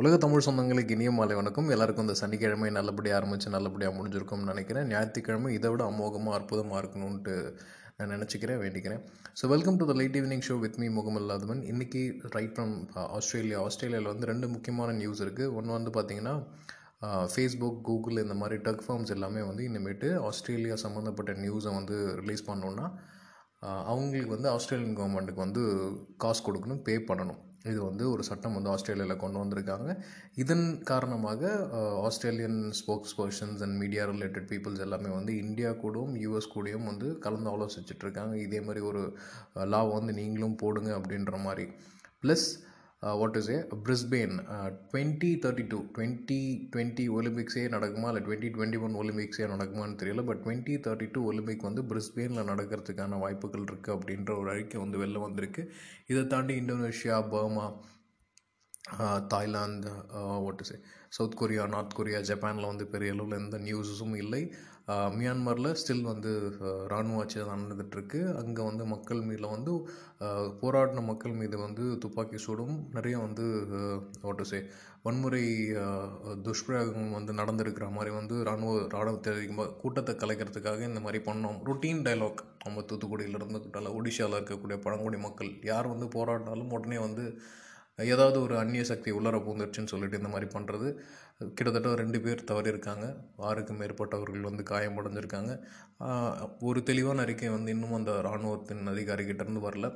உலக தமிழ் சொந்தங்களுக்கு இனிய மாலை வணக்கம். எல்லாருக்கும் இந்த சனிக்கிழமை நல்லபடியாக ஆரம்பித்து நல்லபடியாக முடிஞ்சிருக்கும்னு நினைக்கிறேன். ஞாயிற்றுக்கிழமை இதை விட அமோகமாக அற்புதமாக இருக்கணும்ன்ட்டு நான் நினச்சிக்கிறேன் வேண்டிக்கிறேன். So welcome to the light evening show with me முகமல்லாதவன் இன்றைக்கி ரைட் ஃப்ரம் ஆஸ்திரேலியா ஆஸ்திரேலியாவில் வந்து ரெண்டு முக்கியமான நியூஸ் இருக்குது ஒன்று வந்து பார்த்திங்கன்னா ஃபேஸ்புக் uh, கூகுள் இந்த மாதிரி டக் ஃபார்ம்ஸ் எல்லாமே வந்து இனிமேட்டு ஆஸ்திரேலியா சம்மந்தப்பட்ட நியூஸை வந்து ரிலீஸ் பண்ணோன்னா uh, அவங்களுக்கு வந்து ஆஸ்திரேலியன் கவர்மெண்ட்டுக்கு வந்து காசு கொடுக்கணும் பே பண்ணணும். இது வந்து ஒரு சட்டம் வந்து ஆஸ்திரேலியாவில் கொண்டு வந்திருக்காங்க. இதன் காரணமாக Australian spokespersons and media related peoples எல்லாமே வந்து இந்தியா கூடவும் யூஎஸ் கூடயும் வந்து கலந்து ஆலோசிச்சுட்ருக்காங்க இதே மாதிரி ஒரு லா வந்து நீங்களும் போடுங்க அப்படின்ற மாதிரி. Plus what is a Brisbane twenty thirty two twenty twenty ஒலிம்பிக்ஸே நடக்குமா? இல்லை டுவெண்ட்டி டுவெண்ட்டி ஒன் ஒலிம்பிக்ஸே நடக்குமான்னு தெரியல but twenty thirty two Olympic வந்து பிரிஸ்பெயினில் நடக்கிறதுக்கான வாய்ப்புகள் இருக்குது அப்படின்ற ஒரு அறிக்கை வந்து வெளில வந்திருக்கு. இதை தாண்டி Indonesia Burma uh, Thailand uh, what is South Korea North Korea ஜப்பானில் வந்து பெரிய அளவில் எந்த நியூஸஸும் இல்லை. மியான்மரில் ஸ்டில் வந்து இராணுவ ராணுவ ஆட்சி தான் நடந்துகிட்ருக்கு அங்கே வந்து மக்கள் மீதில் வந்து போராடின மக்கள் மீது வந்து துப்பாக்கி சூடும் நிறைய வந்து வாட் சே வன்முறை துஷ்பிரயோகம் வந்து நடந்திருக்கிற மாதிரி வந்து ராணுவ ராணுவத்தை கூட்டத்தை கலைக்கிறதுக்காக இந்த மாதிரி பண்ணோம். ருட்டீன் டைலாக் நம்ம தூத்துக்குடியில் ஒடிஷாவில் இருக்கக்கூடிய பழங்குடி மக்கள் யார் வந்து போராடினாலும் உடனே வந்து ஏதாவது ஒரு அந்நிய சக்தி உள்ளர பூந்துருச்சுன்னு சொல்லிட்டு இந்த மாதிரி பண்ணுறது கிட்டத்தட்ட ரெண்டு பேர் தவறியிருக்காங்க. ஆறுக்கு மேற்பட்டவர்கள் வந்து காயமடைஞ்சிருக்காங்க அடைஞ்சிருக்காங்க. ஒரு தெளிவான அறிக்கை வந்து இன்னும் அந்த இராணுவத்தின் அதிகாரிகிட்டேருந்து வரல.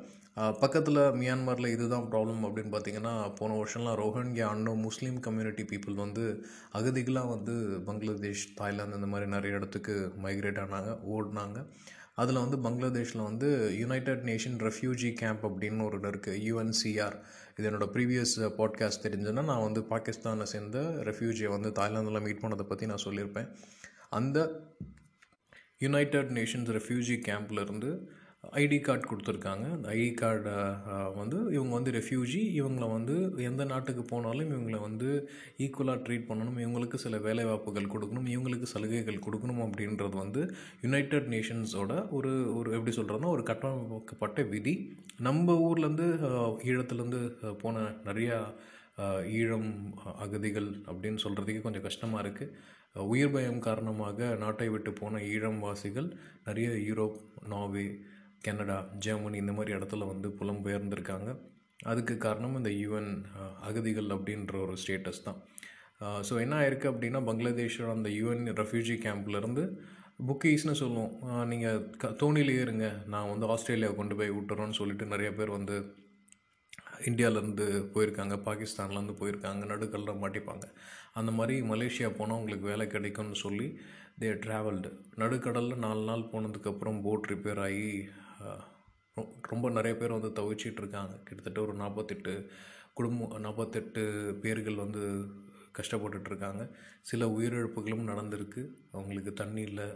பக்கத்தில் மியான்மரில் இதுதான் ப்ராப்ளம் அப்படின்னு பார்த்தீங்கன்னா போன வருஷம்லாம் ரோஹன்யா அன்னோ முஸ்லீம் கம்யூனிட்டி பீப்புள் வந்து அகதிகளாக வந்து பங்களாதேஷ் தாய்லாந்து இந்த மாதிரி நிறைய இடத்துக்கு மைக்ரேட் ஆனாங்க ஓடினாங்க. அதில் வந்து பங்களாதேஷில் வந்து யுனைடெட் நேஷன் ரெஃப்யூஜி கேம்ப் அப்படின்னு ஒரு இருக்குது யூஎன்சிஆர் இது என்னோடய ப்ரீவியஸ் பாட்காஸ்ட் தெரிஞ்சுன்னா நான் வந்து பாகிஸ்தானை சேர்ந்த ரெஃப்யூஜியை வந்து தாய்லாந்தில் மீட் பண்ணதை பற்றி நான் சொல்லியிருப்பேன். அந்த யுனைடெட் நேஷன்ஸ் ரெஃப்யூஜி கேம்ப்லேருந்து ஐடி கார்டு கொடுத்துருக்காங்க. அந்த ஐடி கார்டை வந்து இவங்க வந்து ரெஃப்யூஜி இவங்கள வந்து எந்த நாட்டுக்கு போனாலும் இவங்கள வந்து ஈக்குவலாக ட்ரீட் பண்ணணும். இவங்களுக்கு சில வேலைவாய்ப்புகள் கொடுக்கணும். இவங்களுக்கு சலுகைகள் கொடுக்கணும் அப்படின்றது வந்து யுனைடட் நேஷன்ஸோட ஒரு ஒரு எப்படி சொல்கிறதுனா ஒரு கட்டமைக்கப்பட்ட விதி. நம்ம ஊர்லேருந்து ஈழத்துலேருந்து போன நிறையா ஈழம் அகதிகள் அப்படின்னு சொல்கிறதுக்கே கொஞ்சம் கஷ்டமாக இருக்குது உயிர் பயம் காரணமாக நாட்டை விட்டு போன ஈழம் வாசிகள் நிறைய யூரோப் நார்வே கனடா ஜெர்மனி இந்த மாதிரி இடத்துல வந்து புலம்பெயர்ந்திருக்காங்க அதுக்கு காரணம் இந்த யூஎன் அகதிகள் அப்படின்ற ஒரு ஸ்டேட்டஸ் தான். ஸோ என்ன ஆயிருக்கு அப்படின்னா பங்களாதேஷோட அந்த யூஎன் ரெஃப்யூஜி கேம்ப்லேருந்து புக்கீஸ்னு சொல்லுவோம். நீங்கள் க தோணிலேயே இருங்க. நான் வந்து ஆஸ்திரேலியா கொண்டு போய் விட்டுறோன்னு சொல்லிட்டு நிறைய பேர் வந்து இந்தியாவிலேருந்து போயிருக்காங்க. பாகிஸ்தான்லேருந்து போயிருக்காங்க. நடுக்கல்ல மாட்டிப்பாங்க. அந்த மாதிரி மலேசியா போனால் உங்களுக்கு வேலை கிடைக்கும்னு சொல்லி தே ட்ராவல்டு நடுக்கடலில் நாலு நாள் போனதுக்கப்புறம் போட் ரிப்பேர் ஆகி ரொம்ப நிறைய பேர் வந்து தவிச்சிட்டு இருக்காங்க கிட்டத்தட்ட ஒரு நாற்பத்தெட்டு குடும்பம் நாற்பத்தெட்டு பேர்கள் வந்து கஷ்டப்பட்டுட்ருக்காங்க. சில உயிரிழப்புகளும் நடந்திருக்கு. அவங்களுக்கு தண்ணி இல்லை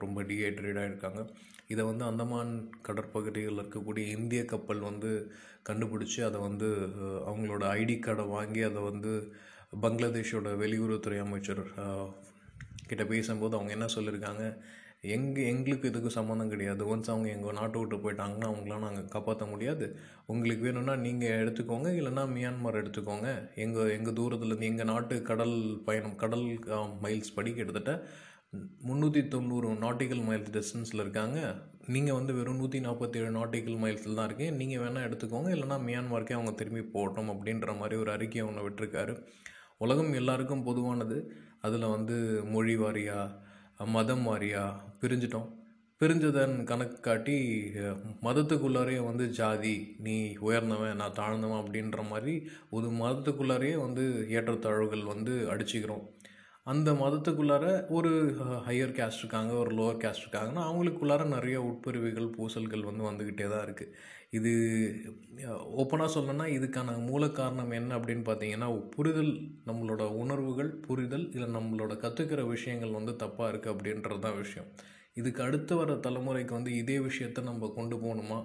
ரொம்ப டீஹைட்ரேட் ஆகிருக்காங்க இதை வந்து அந்தமான் கடற்பகுதியில் இருக்கக்கூடிய இந்திய கப்பல் வந்து கண்டுபிடிச்சி அதை வந்து அவங்களோட ஐடி கார்டை வாங்கி அதை வந்து பங்களாதேஷோட வெளியுறவுத்துறை அமைச்சர் கிட்ட பேசும்போது அவங்க என்ன சொல்லியிருக்காங்க எங்கள் எங்களுக்கு இதுக்கு சம்மந்தம் கிடையாது. ஒன்ஸ் அவங்க எங்கள் நாட்டை விட்டு போயிட்டாங்கன்னா அவங்களாம் நாங்கள் காப்பாற்ற முடியாது. உங்களுக்கு வேணும்னா நீங்கள் எடுத்துக்கோங்க. இல்லைன்னா மியான்மர் எடுத்துக்கோங்க. எங்கள் எங்கள் தூரத்துலேருந்து எங்கள் நாட்டு கடல் பயணம் கடல் மைல்ஸ் படி கிட்டத்தட்ட முந்நூற்றி தொண்ணூறு நாட்டிக்கல் மைல்ஸ் டிஸ்டன்ஸில் இருக்காங்க. நீங்கள் வந்து வெறும் நூற்றி நாற்பத்தேழு நாட்டிக்கல் மைல்ஸில் தான் இருக்கீங்க. நீங்கள் வேணால் எடுத்துக்கோங்க. இல்லைனா மியான்மருக்கே அவங்க திரும்பி போட்டோம் அப்படின்ற மாதிரி ஒரு அறிக்கையை அவங்க விட்டுருக்காரு. உலகம் எல்லாருக்கும் பொதுவானது. அதில் வந்து மொழி வாரியாக மதம் வாரியாக பிரிஞ்சிட்டோம். பிரிஞ்சதன் கணக்கு காட்டி மதத்துக்குள்ளாரே வந்து ஜாதி நீ உயர்ந்தவன் நான் தாழ்ந்தவன் அப்படின்ற மாதிரி ஒரு மதத்துக்குள்ளாரே வந்து ஏற்றத்தாழ்வுகள் வந்து அடிச்சுக்கிறோம். அந்த மதத்துக்குள்ளார ஒரு ஹையர் கேஸ்ட் இருக்காங்க ஒரு லோவர் கேஸ்ட் இருக்காங்கன்னா அவங்களுக்குள்ளார நிறைய உட்பிரிவுகள் பூசல்கள் வந்து வந்துக்கிட்டே தான் இருக்குது இது ஓப்பனாக சொல்லணும்னா இதுக்கான மூல காரணம் என்ன அப்படின்னு பார்த்தீங்கன்னா புரிதல் நம்மளோட உணர்வுகள் புரிதல் இல்லை நம்மளோட கற்றுக்கிற விஷயங்கள் வந்து தப்பாக இருக்குது அப்படின்றது தான் விஷயம். இதுக்கு அடுத்து வர தலைமுறைக்கு வந்து இதே விஷயத்த நம்ம கொண்டு போகணுமா?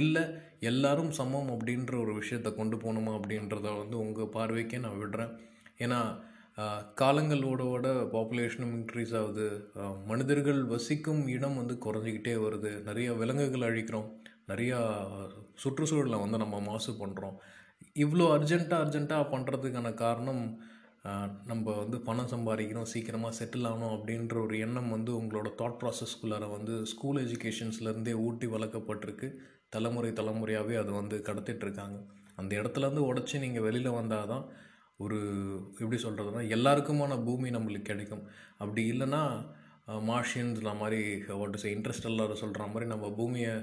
இல்லை எல்லாரும் சமம் அப்படின்ற ஒரு விஷயத்த கொண்டு போகணுமா அப்படின்றத வந்து உங்கள் பார்வைக்கே நான் விடுறேன். ஏன்னா காலங்களோட பாப்புலேஷனும் இன்க்ரீஸ் ஆகுது. மனிதர்கள் வசிக்கும் இடம் வந்து குறைஞ்சிக்கிட்டே வருது. நிறைய விலங்குகள் அழிக்கிறோம். நிறையா சுற்றுச்சூழலை வந்து நம்ம மாசு பண்ணுறோம் இவ்வளோ அர்ஜென்ட்டாக அர்ஜென்ட்டாக பண்ணுறதுக்கான காரணம் நம்ம வந்து பணம் சம்பாதிக்கணும் சீக்கிரமாக செட்டில் ஆகணும் அப்படின்ற ஒரு எண்ணம் வந்து உங்களோட தாட் ப்ராசஸ்குள்ளார வந்து ஸ்கூல் எஜுகேஷன்ஸ்லேருந்தே ஊட்டி வளர்க்கப்பட்டிருக்கு. தலைமுறை தலைமுறையாகவே அது வந்து கடத்திட்டுருக்காங்க. அந்த இடத்துலேருந்து உடச்சி நீங்கள் வெளியில் வந்தால் தான் ஒரு எப்படி சொல்கிறதுனா எல்லாருக்குமான பூமி நம்மளுக்கு கிடைக்கும். அப்படி இல்லைன்னா மார்ஷியன்ஸ்ல மாதிரி வாட் இஸ் இன்ட்ரெஸ்ட் எல்லாரும் சொல்கிற மாதிரி நம்ம பூமியை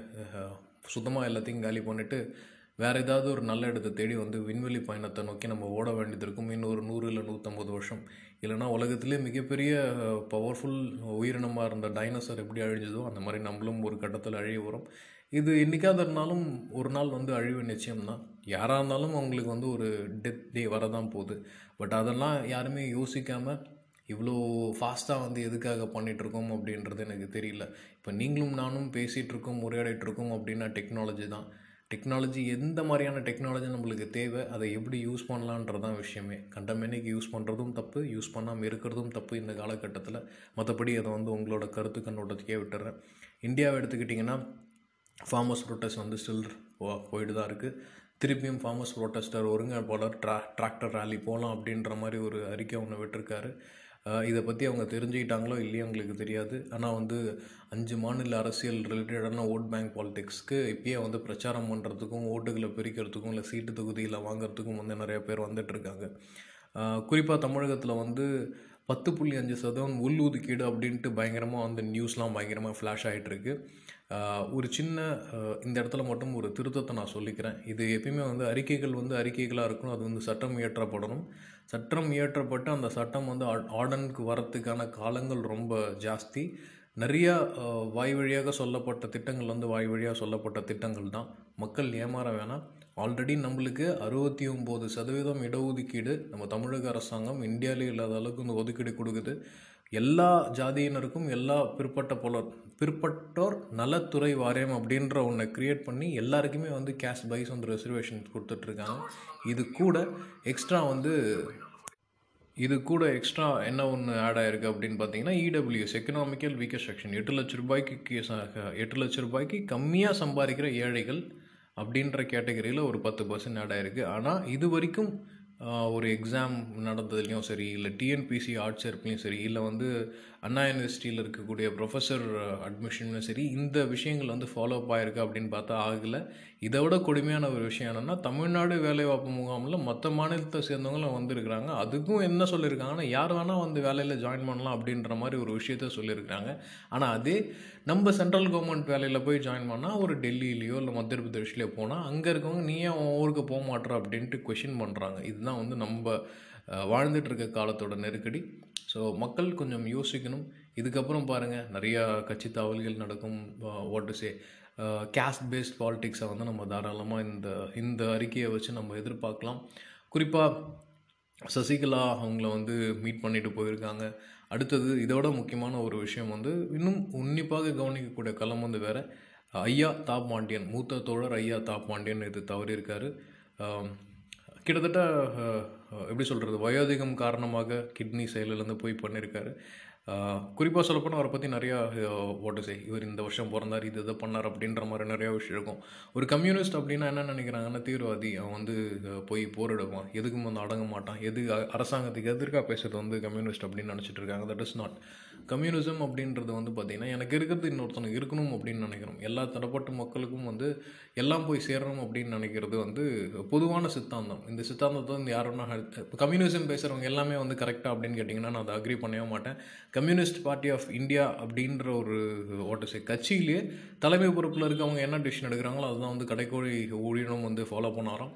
சுத்தமாக எல்லாத்தையும் காலி பண்ணிவிட்டு வேறு ஏதாவது ஒரு நல்ல இடத்தை தேடி வந்து விண்வெளி பயணத்தை நோக்கி நம்ம ஓட வேண்டியது இருக்கும். இன்னொரு நூறு இல்லை நூற்றம்பது வருஷம். இல்லைன்னா உலகத்திலே மிகப்பெரிய பவர்ஃபுல் உயிரினமாக இருந்த டைனோசர் எப்படி அழிஞ்சதோ அந்த மாதிரி நம்மளும் ஒரு கட்டத்தில் அழிய வரும் இது என்றைக்காவது இருந்தாலும் ஒரு நாள் வந்து அழிவு நிச்சயம்தான். யாராக இருந்தாலும் அவங்களுக்கு வந்து ஒரு டெத் டே வரதான் போகுது. பட் அதெல்லாம் யாருமே யோசிக்காமல் இவ்வளோ ஃபாஸ்ட்டாக வந்து எதுக்காக பண்ணிகிட்ருக்கோம் அப்படின்றது எனக்கு தெரியல. இப்போ நீங்களும் நானும் பேசிகிட்டு இருக்கோம் இருக்கோம் அப்படின்னா டெக்னாலஜி தான். டெக்னாலஜி எந்த மாதிரியான டெக்னாலஜி நம்மளுக்கு தேவை அதை எப்படி யூஸ் பண்ணலான்றதான் விஷயமே. கண்டமேனிக்கு யூஸ் பண்ணுறதும் தப்பு யூஸ் பண்ணாமல் இருக்கிறதும் தப்பு இந்த காலகட்டத்தில். மற்றபடி அதை வந்து உங்களோட கருத்து கண்ணோட்டத்துக்கே விட்டுறேன். இந்தியாவை எடுத்துக்கிட்டிங்கன்னா ஃபார்மர்ஸ் ப்ரொட்டஸ்ட் வந்து ஸ்டில் போயிட்டு தான் இருக்குது திருப்பியும் ஃபார்மர்ஸ் ப்ரொட்டஸ்டர் ஒருங்கிணைப்பாளர் ட்ரா டிராக்டர் ரேலி போகலாம் அப்படின்ற மாதிரி ஒரு அறிக்கை ஒன்று விட்டுருக்காரு. இதை பற்றி அவங்க தெரிஞ்சுக்கிட்டாங்களோ இல்லையோ எங்களுக்கு தெரியாது. ஆனால் வந்து அஞ்சு மாநில அரசியல் ரிலேட்டடான ஓட் பேங்க் பாலிடிக்ஸ்க்கு இப்பயே வந்து பிரச்சாரம் பண்ணுறதுக்கும் ஓட்டுகளை பிரிக்கிறதுக்கும் இல்லை சீட்டு தொகுதியில் வாங்குறதுக்கும் வந்து நிறைய பேர் வந்துட்டுருக்காங்க குறிப்பாக தமிழகத்தில் வந்து பத்து புள்ளி அஞ்சு சதவீதம் உள் ஒதுக்கீடு அப்படின்ட்டு பயங்கரமாக வந்து நியூஸ்லாம் பயங்கரமாக ஃப்ளாஷ் ஆகிட்டுருக்கு ஒரு சின்ன இந்த இடத்துல மட்டும் ஒரு திருத்தத்தை நான் சொல்லிக்கிறேன். இது எப்பயுமே வந்து அறிக்கைகள் வந்து அறிக்கைகளாக இருக்கணும். அது வந்து சட்டம் இயற்றப்படணும். சட்டம் இயற்றப்பட்டு அந்த சட்டம் வந்து ஆர்டனுக்கு வரத்துக்கான காலங்கள் ரொம்ப ஜாஸ்தி. நிறையா வாய் வழியாக சொல்லப்பட்ட திட்டங்கள் வந்து வாய் வழியாக சொல்லப்பட்ட திட்டங்கள் தான். மக்கள் ஏமாற வேணாம். ஆல்ரெடி நம்மளுக்கு அறுபத்தி ஒம்பது சதவீதம் இடஒதுக்கீடு நம்ம தமிழக அரசாங்கம் இந்தியாவிலே இல்லாத அளவுக்கு இந்த ஒதுக்கீடு கொடுக்குது. எல்லா ஜாதியினருக்கும் எல்லா பிற்பட்ட போலர் பிற்பட்டோர் நலத்துறை வாரியம் அப்படின்ற ஒன்றை க்ரியேட் பண்ணி எல்லாருக்குமே வந்து கேஷ் பைஸ் வந்து ரிசர்வேஷன் கொடுத்துட்ருக்காங்க. இது கூட எக்ஸ்ட்ரா வந்து இது கூட எக்ஸ்ட்ரா என்ன ஒன்று ஆட் ஆயிருக்கு அப்படின்னு பார்த்தீங்கன்னா இடபிள்யூஎஸ் எக்கனாமிக்கல் வீக்கர் செக்ஷன் எட்டு லட்ச ரூபாய்க்கு எட்டு லட்ச ரூபாய்க்கு கம்மியாக சம்பாதிக்கிற ஏழைகள் அப்படின்ற கேட்டகரியில் ஒரு பத்து பர்சன்ட் ஆட் ஆயிருக்கு. ஆனால் இது வரைக்கும் ஒரு எக்ஸாம் நடந்ததுலேயும் சரி இல்லை டிஎன்பிசி ஆர்ட்ஸ் சரி இல்லை வந்து அண்ணா யூனிவர்சிட்டியில் இருக்கக்கூடிய ப்ரொஃபஸர் அட்மிஷனும் சரி இந்த விஷயங்கள் வந்து ஃபாலோ அப் ஆயிருக்கு அப்படின்னு பார்த்தா ஆகலை. இதை விட கொடுமையான ஒரு விஷயம் என்னென்னா தமிழ்நாடு வேலைவாய்ப்பு முகாமில் மற்ற மாநிலத்தை சேர்ந்தவங்களும் வந்திருக்கிறாங்க. அதுக்கும் என்ன சொல்லியிருக்காங்கன்னா யார் வேணால் வந்து வேலையில் ஜாயின் பண்ணலாம் அப்படின்ற மாதிரி ஒரு விஷயத்த சொல்லியிருக்கிறாங்க. ஆனால் அதே நம்ம சென்ட்ரல் கவர்மெண்ட் வேலையில் போய் ஜாயின் பண்ணால் ஒரு டெல்லியிலையோ இல்லை மத்திய பிரதேஷ்லையோ போனால் அங்கே இருக்கவங்க நீ ஏன் ஊருக்கு போக மாட்ற? அப்படின்ட்டு கொஷின் பண்ணுறாங்க இதுதான் வந்து நம்ம வாழ்ந்துட்டுருக்க காலத்தோட நெருக்கடி. ஸோ மக்கள் கொஞ்சம் யோசிக்கணும். இதுக்கப்புறம் பாருங்கள் நிறையா கட்சி தாவல்கள் நடக்கும். வாட் சே கேஸ்ட் பேஸ்ட் பாலிட்டிக்ஸை வந்து நம்ம தாராளமாக இந்த இந்த அறிக்கையை வச்சு நம்ம எதிர்பார்க்கலாம். குறிப்பாக சசிகலா அவங்கள வந்து மீட் பண்ணிட்டு போயிருக்காங்க. அடுத்தது இதோட முக்கியமான ஒரு விஷயம் வந்து இன்னும் உன்னிப்பாக கவனிக்கக்கூடிய களம் வந்து வேறு ஐயா தாப் பாண்டியன் மூத்த தோழர் ஐயா தாப் பாண்டியன் இது தவறியிருக்காரு. கிட்டத்தட்ட எப்படி சொல்கிறது வயோதிகம் காரணமாக கிட்னி செயலிலேருந்து போய் பண்ணியிருக்காரு குறிப்பாக சொல்லப்போனால் அவரை பற்றி நிறையா ஓட்டு செய் இவர் இந்த வருஷம் பிறந்தார் இது இதை பண்ணார் அப்படின்ற மாதிரி நிறையா விஷயம் இருக்கும். ஒரு கம்யூனிஸ்ட் அப்படின்னா என்ன நினைக்கிறாங்கன்னா தீவிரவாதி அவன் வந்து போய் போரிடுவான். எதுக்கும் வந்து அடங்க மாட்டான். எது அரசாங்கத்துக்கு எதிர்க்காக பேசுறது வந்து கம்யூனிஸ்ட் அப்படின்னு நினச்சிட்டு இருக்காங்க. தட் இஸ் நாட் கம்யூனிசம் அப்படின்றது வந்து பார்த்திங்கன்னா எனக்கு இருக்கிறது இன்னொருத்தனுக்கு இருக்கணும் அப்படின்னு நினைக்கிறோம். எல்லா தரப்பட்ட மக்களுக்கும் வந்து எல்லாம் போய் சேரணும் அப்படின்னு நினைக்கிறது வந்து பொதுவான சித்தாந்தம். இந்த சித்தாந்தத்தை வந்து யாருன்னா கம்யூனிசம் பேசுகிறவங்க எல்லாமே வந்து கரெக்டாக அப்படின்னு கேட்டிங்கன்னா நான் அதை அக்ரி பண்ணவே மாட்டேன். கம்யூனிஸ்ட் பார்ட்டி ஆஃப் இந்தியா அப்படின்ற ஒரு ஓட்ட சே கட்சியிலேயே தலைமை பொறுப்பில் இருக்கவங்க என்ன டிசிஷன் எடுக்கிறாங்களோ அதுதான் வந்து கடைக்கோடி ஊழியனும் வந்து ஃபாலோ பண்ணாராம்